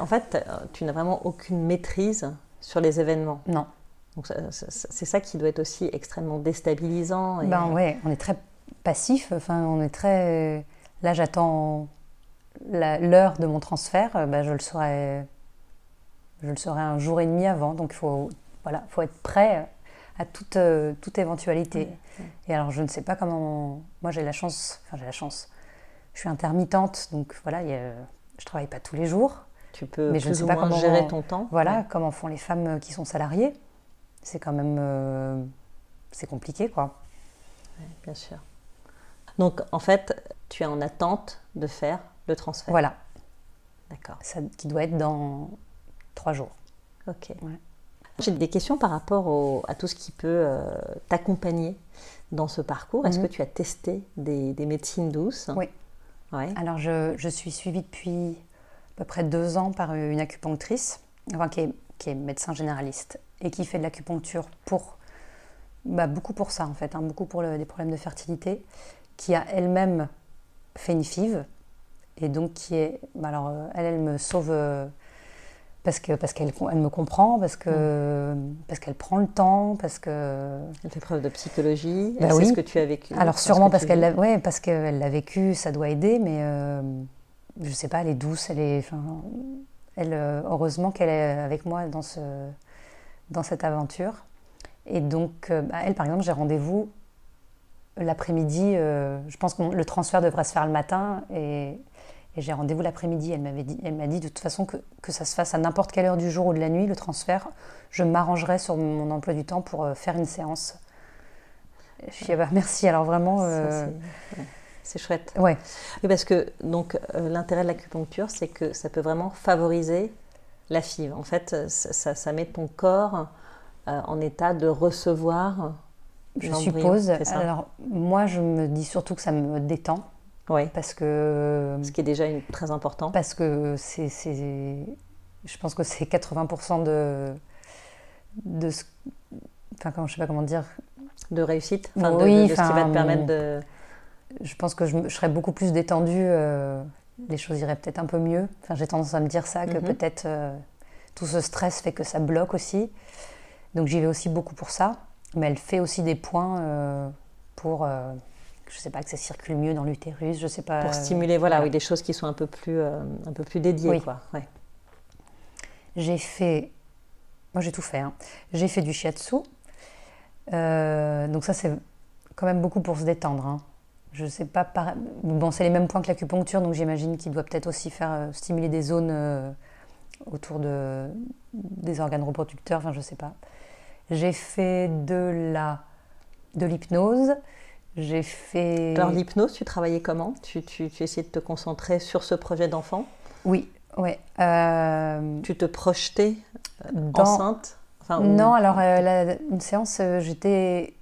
en fait, euh, tu n'as vraiment aucune maîtrise sur les événements. Non. Donc c'est ça qui doit être aussi extrêmement déstabilisant. Et... Ben ouais, on est très passif. Enfin, on est très. Là, j'attends l'heure de mon transfert. Ben, je le saurai. Je le saurai un jour et demi avant. Donc il faut voilà, faut être prêt à toute toute éventualité. Et alors, je ne sais pas comment. Moi, j'ai la chance. Enfin, j'ai la chance. Je suis intermittente, donc voilà, y a... je travaille pas tous les jours. Tu peux mais je ne sais pas comment gérer ton temps. Voilà, comment font les femmes qui sont salariées. C'est quand même. Euh, c'est compliqué, quoi. bien sûr. Donc, en fait, tu es en attente de faire le transfert. Voilà. D'accord. Ça, qui doit être dans trois jours. Ok. J'ai des questions par rapport à tout ce qui peut euh, t'accompagner dans ce parcours. Est-ce mhm. que tu as testé des, médecines douces? Oui. Ouais. Alors, je, je, suis suivie depuis à peu près deux ans par une acupunctrice, enfin, qui, est, qui est médecin généraliste et qui fait de l'acupuncture pour bah, beaucoup pour ça en fait, hein, beaucoup pour des problèmes de fertilité, qui a elle-même fait une FIV et donc qui est, bah, alors euh, elle, elle me sauve euh, parce que parce qu'elle elle me comprend, parce que mm. parce qu'elle prend le temps, parce que elle fait preuve de psychologie. Bah, oui. ce que tu as vécu. Alors sûrement parce qu'elle l'a, ouais, parce qu'elle l'a vécu, ça doit aider, mais euh, je sais pas, elle est douce, elle est, enfin, elle, euh, heureusement qu'elle est avec moi dans, ce, dans cette aventure. Et donc, euh, bah, elle, par exemple, j'ai rendez-vous l'après-midi. Euh, je pense que le transfert devrait se faire le matin et, j'ai rendez-vous l'après-midi. Elle m'avait dit, elle m'a dit de toute façon que, que ça se fasse à n'importe quelle heure du jour ou de la nuit, le transfert, je m'arrangerai sur mon emploi du temps pour faire une séance. Je dis, bah, merci. Alors vraiment. C'est chouette. Ouais. Oui, parce que donc euh, l'intérêt de l'acupuncture, c'est que ça peut vraiment favoriser la FIV. En fait, ça, ça met ton corps euh, en état de recevoir. Je suppose. Alors moi, je me dis surtout que ça me détend. Oui. Parce que. Ce qui est déjà une, très important. Parce que c'est, je pense que c'est 80% de de ce, enfin comment je sais pas comment dire. De réussite. Enfin, oui, de, ce qui va te permettre de je pense que je, serais beaucoup plus détendue, euh, les choses iraient peut-être un peu mieux. Enfin, j'ai tendance à me dire ça, que mhm. peut-être euh, tout ce stress fait que ça bloque aussi. Donc j'y vais aussi beaucoup pour ça. Mais elle fait aussi des points euh, pour, je sais pas, que ça circule mieux dans l'utérus, je sais pas. Pour stimuler, voilà, oui, des choses qui sont un peu plus, un peu plus dédiées, oui. quoi. Ouais. J'ai fait, moi j'ai tout fait. Hein. J'ai fait du shiatsu. donc ça c'est quand même beaucoup pour se détendre. Hein. Je sais pas. Bon, c'est les mêmes points que l'acupuncture, donc j'imagine qu'il doit peut-être aussi faire euh, stimuler des zones euh, autour de, des organes reproducteurs. Enfin, je sais pas. J'ai fait de la de l'hypnose. J'ai fait. Alors l'hypnose, tu travaillais comment? Tu, tu, tu, essayais de te concentrer sur ce projet d'enfant? Oui, ouais. Euh, tu te projetais enceinte? Non, alors une séance, j'étais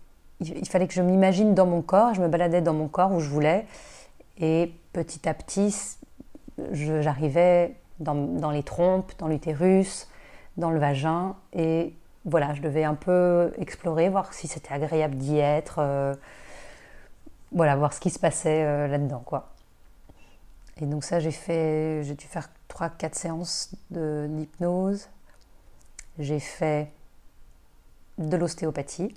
il fallait que je m'imagine dans mon corps, je me baladais dans mon corps où je voulais, et petit à petit, j'arrivais dans, les trompes, dans l'utérus, dans le vagin, et voilà, je devais un peu explorer, voir si c'était agréable d'y être, euh, voilà, voir ce qui se passait euh, là-dedans, quoi. Et donc ça, j'ai fait, j'ai dû faire 3-4 séances d'hypnose. J'ai fait de l'ostéopathie.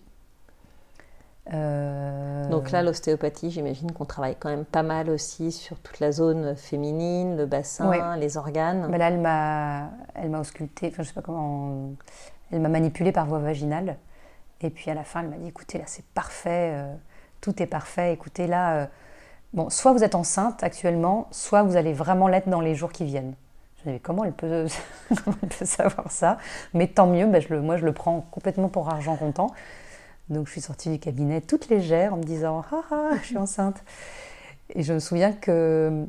Euh, Donc là, l'ostéopathie, j'imagine qu'on travaille quand même pas mal aussi sur toute la zone féminine, le bassin, les organes. Mais là, elle m'a, elle m'a ausculté, enfin, je sais pas comment, elle m'a manipulé par voie vaginale. Et puis à la fin, elle m'a dit, écoutez, là, c'est parfait, euh, tout est parfait. Écoutez, là, euh, bon, soit vous êtes enceinte actuellement, soit vous allez vraiment l'être dans les jours qui viennent. Je me dis, comment elle peut, savoir ça? Mais tant mieux, ben, je le, moi, je le prends complètement pour argent comptant. Donc je suis sortie du cabinet toute légère en me disant ah ah je suis enceinte. Et je me souviens que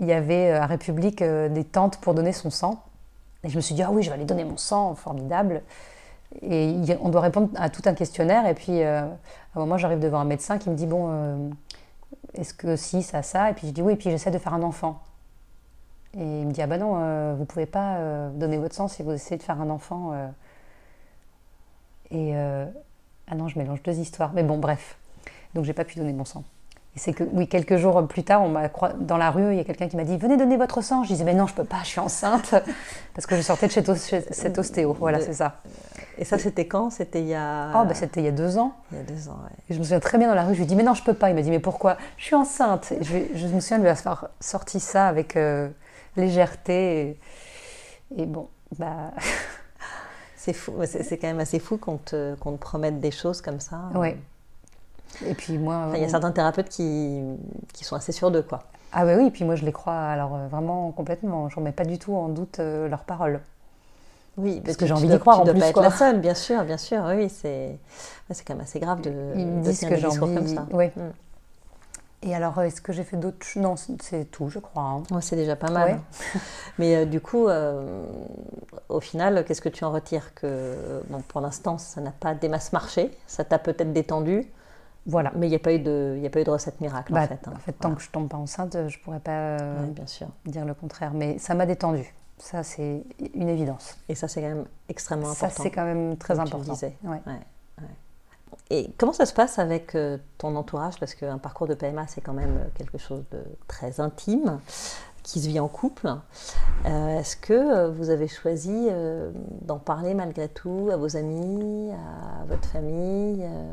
il y avait euh, à République euh, des tentes pour donner son sang. Et je me suis dit ah oui je vais aller donner mon sang formidable. Et on doit répondre à tout un questionnaire et puis euh, à un moment j'arrive devant un médecin qui me dit bon est-ce que si ça ça? Et puis je dis oui et puis j'essaie de faire un enfant. Et il me dit ah ben non vous pouvez pas donner votre sang si vous essayez de faire un enfant. Et ah non, je mélange deux histoires. Mais bon, bref. Donc, j'ai pas pu donner mon sang. Et c'est que, oui, quelques jours plus tard, on m'a dans la rue, il y a quelqu'un qui m'a dit Venez donner votre sang. Je disais Mais non, je peux pas, je suis enceinte. Parce que je sortais de chez, cet ostéo. Voilà, c'est ça. Et ça, c'était quand? C'était il y a. Oh, bah, c'était il y a deux ans. Il y a deux ans, ouais. Et je me souviens très bien dans la rue, je lui ai dit, mais non, je peux pas. Il m'a dit, mais pourquoi? Je suis enceinte. Et je, je me souviens de lui avoir sorti ça avec euh, légèreté. Et, et bon, bah. C'est fou, c'est quand même assez fou qu'on te, te promette des choses comme ça. ouais. Et puis moi. Enfin, il y a certains thérapeutes qui, qui sont assez sûrs d'eux, quoi. Ah bah oui, et puis moi je les crois alors euh, vraiment complètement. Je remets pas du tout en doute euh, leurs paroles. Oui, Parce tu- que j'ai envie d'y croire tu en dois plus, pas être quoi. la seule, bien sûr, bien sûr. Oui, oui, c'est quand même assez grave de, Ils me disent que j'ai envie. comme ça. Ouais. Mm. Et alors, est-ce que j'ai fait d'autres Non, c'est- tout, je crois. hein. Ouais, c'est déjà pas mal. Ouais. Mais euh, du coup, euh, au final, qu'est-ce que tu en retires Que bon, pour l'instant, ça n'a pas des masses marché, ça t'a peut-être détendu, Voilà. mais il n'y a, pas eu de- y a pas eu de recette miracle Bah, en fait. hein. en fait, tant que je tombe pas enceinte, je pourrais pas euh, Ouais, bien sûr. dire le contraire. Mais ça m'a détendue. Ça, c'est une évidence. Et ça, c'est quand même extrêmement Ça, important. c'est quand même très comme tu important. disais. Et comment ça se passe avec euh, ton entourage? Parce qu'un parcours de PMA, c'est quand même euh, quelque chose de très intime, qui se vit en couple. Euh, Est-ce que vous avez choisi euh, d'en parler malgré tout à vos amis, à votre famille euh?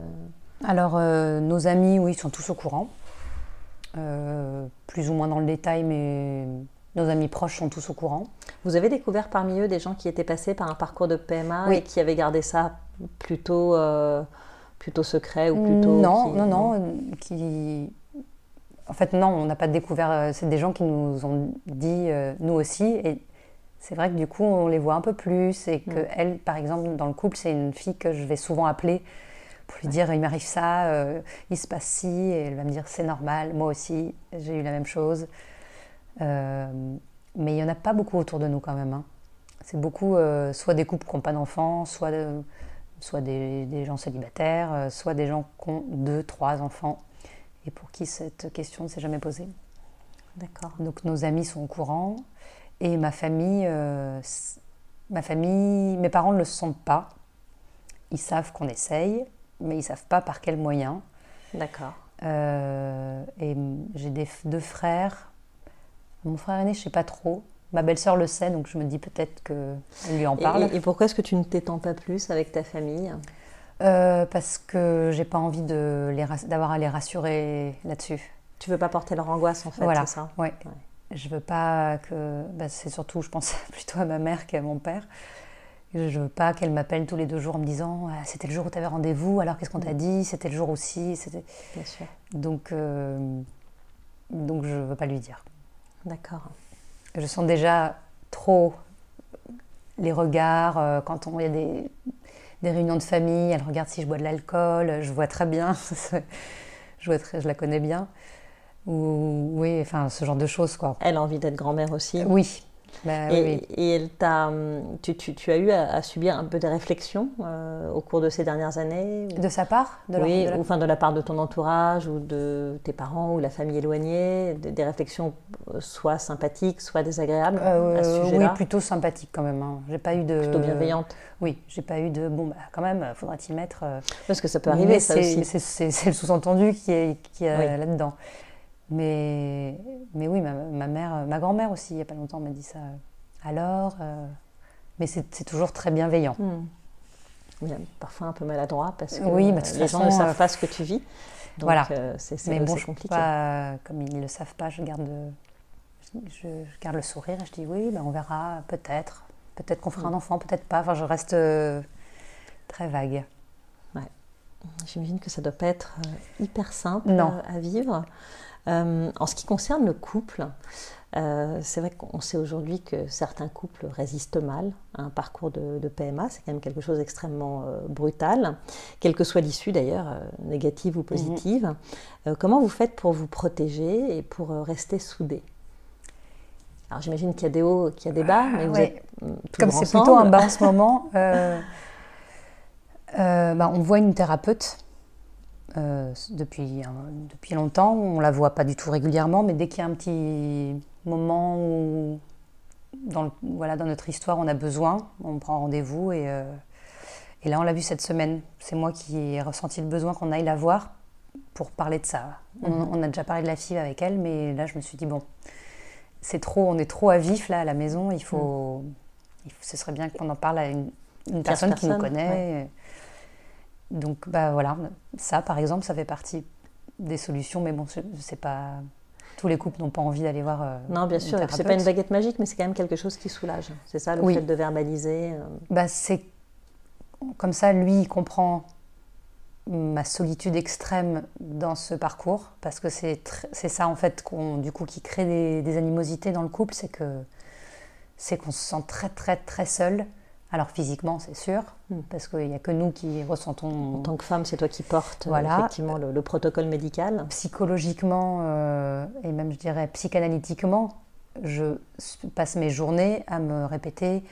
Alors, nos amis, oui, sont tous au courant. Plus ou moins dans le détail, mais nos amis proches sont tous au courant. Vous avez découvert parmi eux des gens qui étaient passés par un parcours de PMA Oui. et qui avaient gardé ça plutôt, plutôt secret ou plutôt non, qui- non, non, qui... En fait, non, on n'a pas découvert. euh, C'est des gens qui nous ont dit, euh, nous aussi. Et c'est vrai que du coup, on les voit un peu plus. Et que Mm. elle, par exemple, dans le couple, c'est une fille que je vais souvent appeler pour lui dire il m'arrive ça, euh, il se passe ci. Et elle va me dire c'est normal, moi aussi, j'ai eu la même chose. Euh, mais il n'y en a pas beaucoup autour de nous quand même. hein. C'est beaucoup soit des couples qui n'ont pas d'enfants, soit, de- soit des, des gens célibataires, euh, soit des gens qui ont deux, trois enfants et pour qui cette question ne s'est jamais posée. D'accord. Donc nos amis sont au courant et ma famille, euh, ma famille, mes parents ne le sentent pas. Ils savent qu'on essaye, mais ils savent pas par quels moyens. D'accord. Euh, et j'ai des deux frères. Mon frère aîné, je sais pas trop. Ma belle-sœur le sait, donc je me dis peut-être qu'elle lui en parle. Et, et pourquoi est-ce que tu ne t'étends pas plus avec ta famille? Euh, parce que j'ai pas envie de les rass- d'avoir à les rassurer là-dessus. Tu veux pas porter leur angoisse en fait, Voilà. c'est ça? Ouais. Ouais. Je veux pas que. bah, c'est surtout, je pense plutôt à ma mère qu'à mon père. Je veux pas qu'elle m'appelle tous les deux jours en me disant Ah, C'était le jour où tu avais rendez-vous, alors qu'est-ce qu'on t'a dit? C'était le jour aussi. C'était... Bien sûr. Donc, euh, donc, je veux pas lui dire. D'accord. Je sens déjà trop les regards euh, quand on- il y a des, des réunions de famille. Elle regarde si je bois de l'alcool. Je vois très bien. je, vois très- je la connais bien. Ou oui, enfin ce genre de choses quoi. Elle a envie d'être grand-mère aussi. Oui. Bah, oui, Et, oui. et elle t'a, tu, tu- tu as eu à, à subir un peu des réflexions euh, au cours de ces dernières années ou- De sa part de leur- Oui, de la- ou enfin de la part de ton entourage ou de tes parents ou la famille éloignée, des, des réflexions euh, soit sympathiques, soit désagréables Euh, à ce oui, sujet-là, plutôt sympathique quand même. hein. J'ai pas eu de. plutôt bienveillantes? Oui, j'ai pas eu de. Bon, bah, quand même, faudra t'y mettre. Parce que ça peut arriver, ça c'est- aussi. c'est- le sous-entendu qui est, qui est Oui. là-dedans. Mais, mais oui, ma, ma mère, ma grand-mère aussi, il y a pas longtemps, m'a dit ça. Alors, euh, mais c'est toujours très bienveillant. Hmm. Mais parfois un peu maladroit parce que Oui, euh, bah, les gens ne savent euh, pas ce que tu vis. Donc voilà. euh, c'est bon, compliqué. pas, comme ils ne le savent pas, je garde, je, je garde le sourire et je dis oui, ben on verra, peut-être. Peut-être qu'on fera un enfant, peut-être pas. Enfin, je reste euh, très vague. J'imagine que ça ne doit pas être euh, hyper simple Non. euh, à vivre. Euh, en ce qui concerne le couple, euh, c'est vrai qu'on sait aujourd'hui que certains couples résistent mal à un parcours de, de PMA. C'est quand même quelque chose d'extrêmement euh, brutal, quelle que soit l'issue d'ailleurs, euh, négative ou positive. Euh, comment vous faites pour vous protéger et pour rester soudés? Alors j'imagine qu'il y a des hauts, qu'il y a des bas, mais vous ouais. êtes Comme c'est plutôt un bas en ce moment, bah, on voit une thérapeute euh, depuis, depuis longtemps. On la voit pas du tout régulièrement, mais dès qu'il y a un petit moment où, dans, le- voilà, dans notre histoire, on a besoin, on prend rendez-vous. Et, euh, et là, on l'a vu cette semaine. C'est moi qui ai ressenti le besoin qu'on aille la voir pour parler de ça. On, Mhm. on a déjà parlé de la FIV avec elle, mais là, je me suis dit, bon, c'est trop, on est trop à vif là à la maison, il faut, il faut- ce serait bien qu'on en parle à une, une personne qui nous connaît. Donc, bah voilà, ça par exemple, ça fait partie des solutions, mais bon, c'est pas. Tous les couples n'ont pas envie d'aller voir. Euh, non, bien sûr, c'est pas une baguette magique, mais c'est quand même quelque chose qui soulage. C'est ça, le fait de verbaliser. Euh. Bah, c'est comme ça, lui, il comprend ma solitude extrême dans ce parcours, parce que c'est ça en fait du coup qui crée des, des animosités dans le couple, c'est que c'est qu'on se sent très très très seul alors physiquement, c'est sûr, hmm. parce qu'il n'y a que nous qui ressentons. En tant que femme, c'est toi qui portes effectivement le, protocole médical. Psychologiquement euh, et même, je dirais, psychanalytiquement, je passe mes journées à me répéter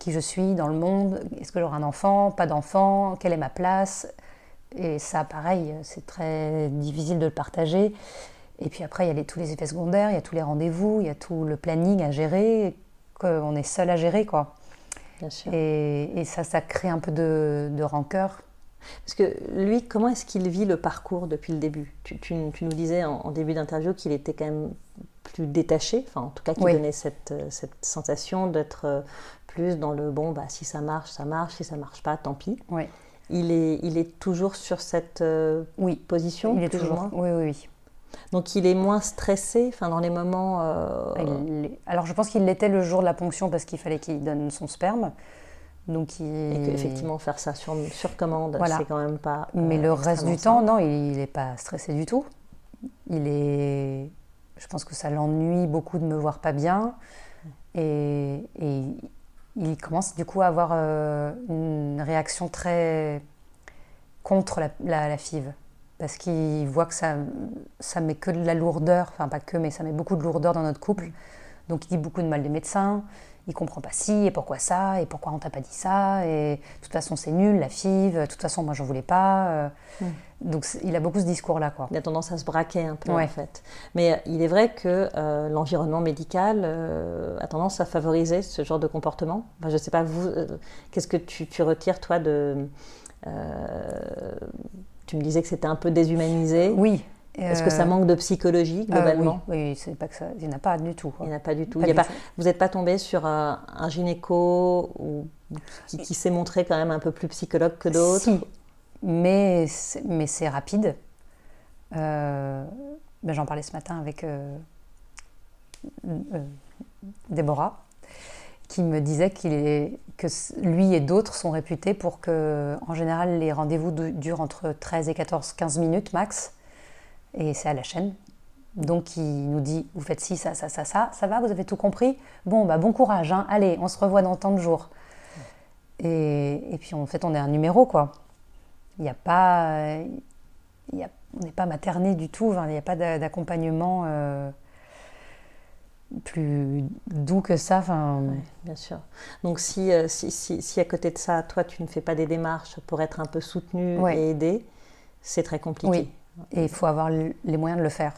qui je suis dans le monde, est-ce que j'aurai un enfant, pas d'enfant, quelle est ma place? Et ça, pareil, c'est très difficile de le partager. Et puis après, il y a tous les effets secondaires, il y a tous les rendez-vous, il y a tout le planning à gérer, qu'on est seul à gérer, quoi. Et, ça, ça crée un peu de, rancœur. Parce que lui, comment est-ce qu'il vit le parcours depuis le début? Tu, nous disais en, début d'interview qu'il était quand même plus détaché, enfin en tout cas qu'il donnait cette, cette sensation d'être euh, plus dans le bon, bah, si ça marche, ça marche, si ça marche pas, tant pis. Oui. Il est, il est toujours sur cette euh, oui. position Il est toujours. Oui, oui, oui. Donc il est moins stressé enfin, dans les moments. Euh, alors je pense qu'il l'était le jour de la ponction parce qu'il fallait qu'il donne son sperme. Donc il... Et qu'effectivement faire ça sur, sur commande, c'est quand même pas. Mais le reste du temps, non, il n'est pas stressé du tout. Il est. Je pense que ça l'ennuie beaucoup de me voir pas bien. Et, il commence du coup à avoir euh, une réaction très contre la, la, la FIV parce qu'il voit que ça, ça met que de la lourdeur, enfin pas que, mais ça met beaucoup de lourdeur dans notre couple. Donc il dit beaucoup de mal des médecins, il comprend pas si et pourquoi ça, et pourquoi on t'a pas dit ça, et de toute façon c'est nul, la FIV, de toute façon moi j'en voulais pas. Euh. Mm. Donc il a beaucoup ce discours-là. Quoi. Il a tendance à se braquer un peu en fait. Mais euh, il est vrai que euh, l'environnement médical a tendance à favoriser ce genre de comportement. Enfin, je sais pas, vous, qu'est-ce que tu, tu, retires toi de tu me disais que c'était un peu déshumanisé. Oui. Est-ce que ça euh, manque de psychologie euh, globalement Oui, c'est pas que ça, il n'y en a pas du tout. Il n'y en a pas du tout. vous n'êtes pas tombé sur un, gynéco ou, qui, s'est montré quand même un peu plus psychologue que d'autres Si, mais, mais c'est rapide. Euh, ben J'en parlais ce matin avec Déborah qui me disait qu'il est, que lui et d'autres sont réputés pour que, en général, les rendez-vous durent entre 13 et 14, 15 minutes max, et c'est à la chaîne. Donc il nous dit, vous faites ci, ça, ça, ça, ça, ça va, vous avez tout compris? Bon, bah bon courage, hein. allez, on se revoit dans tant de jours. Et, et puis en fait, on est un numéro, quoi. Il n'y a pas... Il y a, on n'est pas materné du tout, il n'y a pas d'accompagnement... Euh, plus doux que ça. Enfin... bien sûr. Donc si, euh, si, si, si, à côté de ça, toi, tu ne fais pas des démarches pour être un peu soutenu et aidé, c'est très compliqué. Oui. Et il faut avoir les moyens de le faire.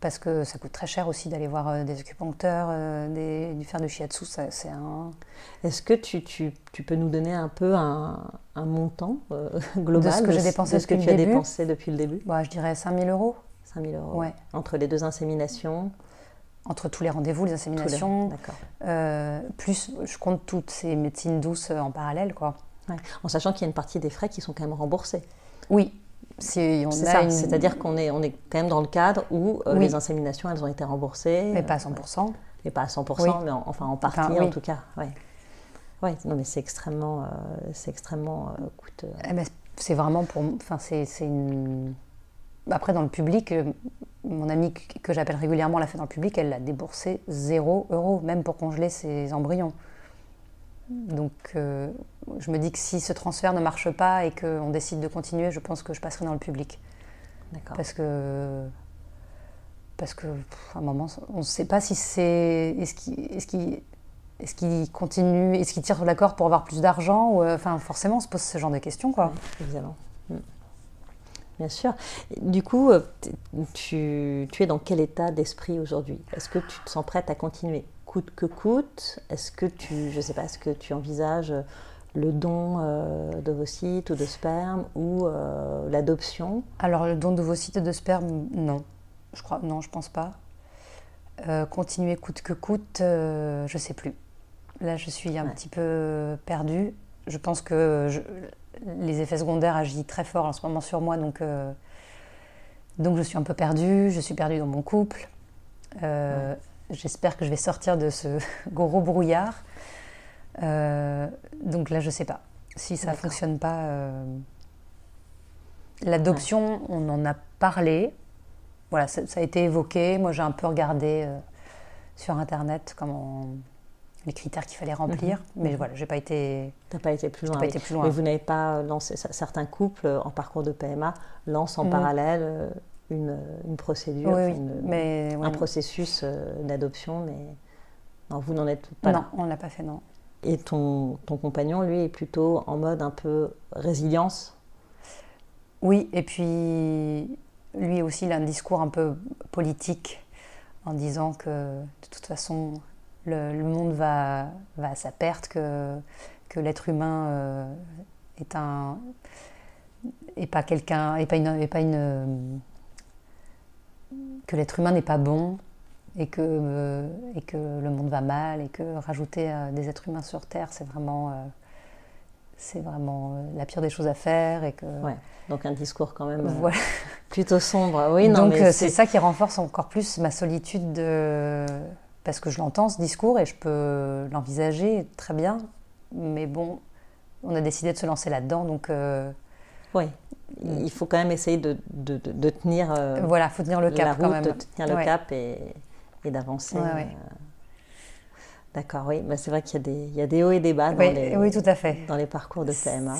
Parce que ça coûte très cher aussi d'aller voir euh, des acupuncteurs, euh, des, du faire du shiatsu. C'est un... Est-ce que tu, tu, tu, peux nous donner un peu un, un montant global de ce que j'ai dépensé, de ce que tu as dépensé depuis le début? Bah, Je dirais 5000 euros. 5000 euros. Ouais. Entre les deux inséminations? Entre tous les rendez-vous, les inséminations, euh, plus je compte toutes ces médecines douces euh, en parallèle. Quoi. En sachant qu'il y a une partie des frais qui sont quand même remboursés. Oui. C'est ça, c'est-à-dire qu'on est, on est quand même dans le cadre où euh, les inséminations, elles ont été remboursées. Mais pas à 100%. Mais pas à 100%, mais enfin en partie en tout cas. Oui, ouais, non mais c'est extrêmement, c'est extrêmement coûteux. Eh ben, c'est vraiment pour... Enfin, c'est une après, dans le public, euh, mon amie que j'appelle régulièrement l'a fait dans le public, elle l'a déboursé 0 euros, même pour congeler ses embryons. Donc, euh, je me dis que si ce transfert ne marche pas et qu'on décide de continuer, je pense que je passerai dans le public. D'accord. Parce que, parce que, un moment, on ne sait pas si c'est. Est-ce qu'il est continue, est-ce qu'il tire sur la corde pour avoir plus d'argent ou, euh, Enfin, forcément, on se pose ce genre de questions, quoi. évidemment. Mm. Bien sûr. Du coup, euh, tu, es dans quel état d'esprit aujourd'hui? Est-ce que tu te sens prête à continuer? Coûte que coûte? Est-ce que tu, je sais pas, est-ce que tu envisages le don euh, d'ovocytes ou de sperme ou euh, l'adoption? Alors le don d'ovocytes et de sperme, non. Je crois, non, je pense pas. continuer coûte que coûte, je sais plus. Là, je suis un petit peu perdue. Je pense que les effets secondaires agissent très fort en ce moment sur moi, donc, euh, donc je suis un peu perdue. Je suis perdue dans mon couple. Euh, j'espère que je vais sortir de ce gros brouillard. Euh, donc là, je sais pas. Si ça fonctionne pas, l'adoption, on en a parlé. Voilà, ça, a été évoqué. Moi, j'ai un peu regardé sur Internet comment les critères qu'il fallait remplir. Mhm. Mais voilà, j'ai pas été. T'as pas été plus loin. Pas été plus loin. Mais vous n'avez pas lancé. Certains couples euh, en parcours de PMA lancent en mhm. parallèle euh, une, une procédure, mais, un processus euh, d'adoption, mais non, vous n'en êtes pas. Non, on l'a pas fait, non. Et ton, ton compagnon, lui, est plutôt en mode un peu résilience? Oui, et puis lui aussi, il a un discours un peu politique en disant que de toute façon, le, monde va, va, à sa perte, que, que l'être humain euh, est un et pas quelqu'un et pas une, pas une que l'être humain n'est pas bon et que euh, et que le monde va mal et que rajouter euh, des êtres humains sur terre c'est vraiment c'est vraiment la pire des choses à faire et que ouais, donc un discours quand même plutôt sombre. Oui non donc c'est ça qui renforce encore plus ma solitude de parce que je l'entends ce discours et je peux l'envisager très bien, mais bon, on a décidé de se lancer là-dedans, donc. Euh, oui, il faut quand même essayer de, de, de tenir. Euh, voilà, faut tenir le cap quand même. De tenir le cap et, et d'avancer. Euh. D'accord, oui, bah, c'est vrai qu'il y, y, a des hauts et des bas dans, les, oui, tout à fait. dans les parcours de PMA.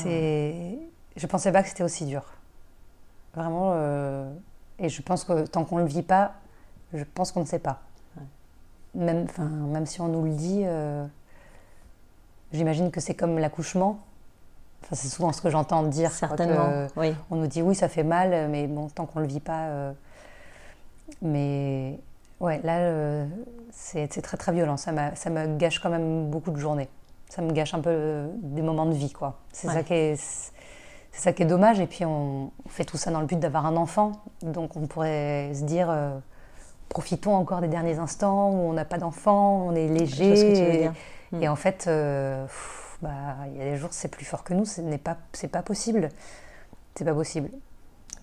Je pensais pas que c'était aussi dur. Vraiment, et je pense que tant qu'on ne le vit pas, je pense qu'on ne sait pas même, même si on nous le dit, euh, j'imagine que c'est comme l'accouchement. Enfin, c'est souvent ce que j'entends dire. Certainement, oui. On nous dit oui, ça fait mal, mais bon, tant qu'on ne le vit pas. Euh, mais ouais, là, euh, c'est très très violent. Ça, ça me gâche quand même beaucoup de journées. Ça me gâche un peu des moments de vie, quoi. C'est ça qui est. C'est ça qui est dommage, et puis on fait tout ça dans le but d'avoir un enfant, donc on pourrait se dire, profitons encore des derniers instants où on n'a pas d'enfant, on est léger. Et, hmm. en fait, euh, bah, il y a des jours c'est plus fort que nous, ce n'est pas, c'est pas possible. C'est pas possible.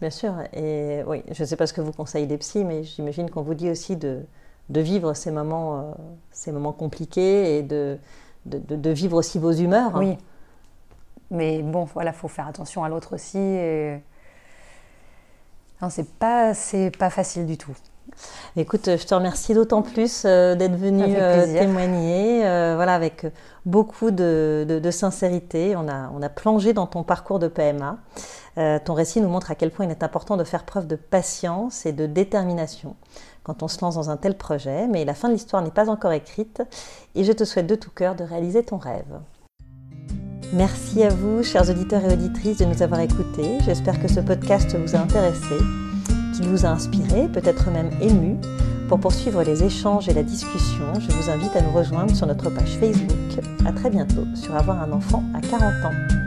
Bien sûr. Et oui, je ne sais pas ce que vous conseillez des psys, mais j'imagine qu'on vous dit aussi de, de vivre ces moments, euh, ces moments compliqués et de, de, de, vivre aussi vos humeurs. Hein. Oui. Mais bon, voilà, faut faire attention à l'autre aussi. Et... Non, c'est pas, c'est pas facile du tout. Écoute, je te remercie d'autant plus euh, d'être venu euh, témoigner, euh, voilà, avec beaucoup de, sincérité. On a, on a, plongé dans ton parcours de PMA. ton récit nous montre à quel point il est important de faire preuve de patience et de détermination quand on se lance dans un tel projet. Mais la fin de l'histoire n'est pas encore écrite et je te souhaite de tout cœur de réaliser ton rêve. Merci à vous, chers auditeurs et auditrices, de nous avoir écoutés. J'espère que ce podcast vous a intéressé qu'il vous a inspiré, peut-être même ému. Pour poursuivre les échanges et la discussion, je vous invite à nous rejoindre sur notre page Facebook. À très bientôt sur Avoir un enfant à 40 ans.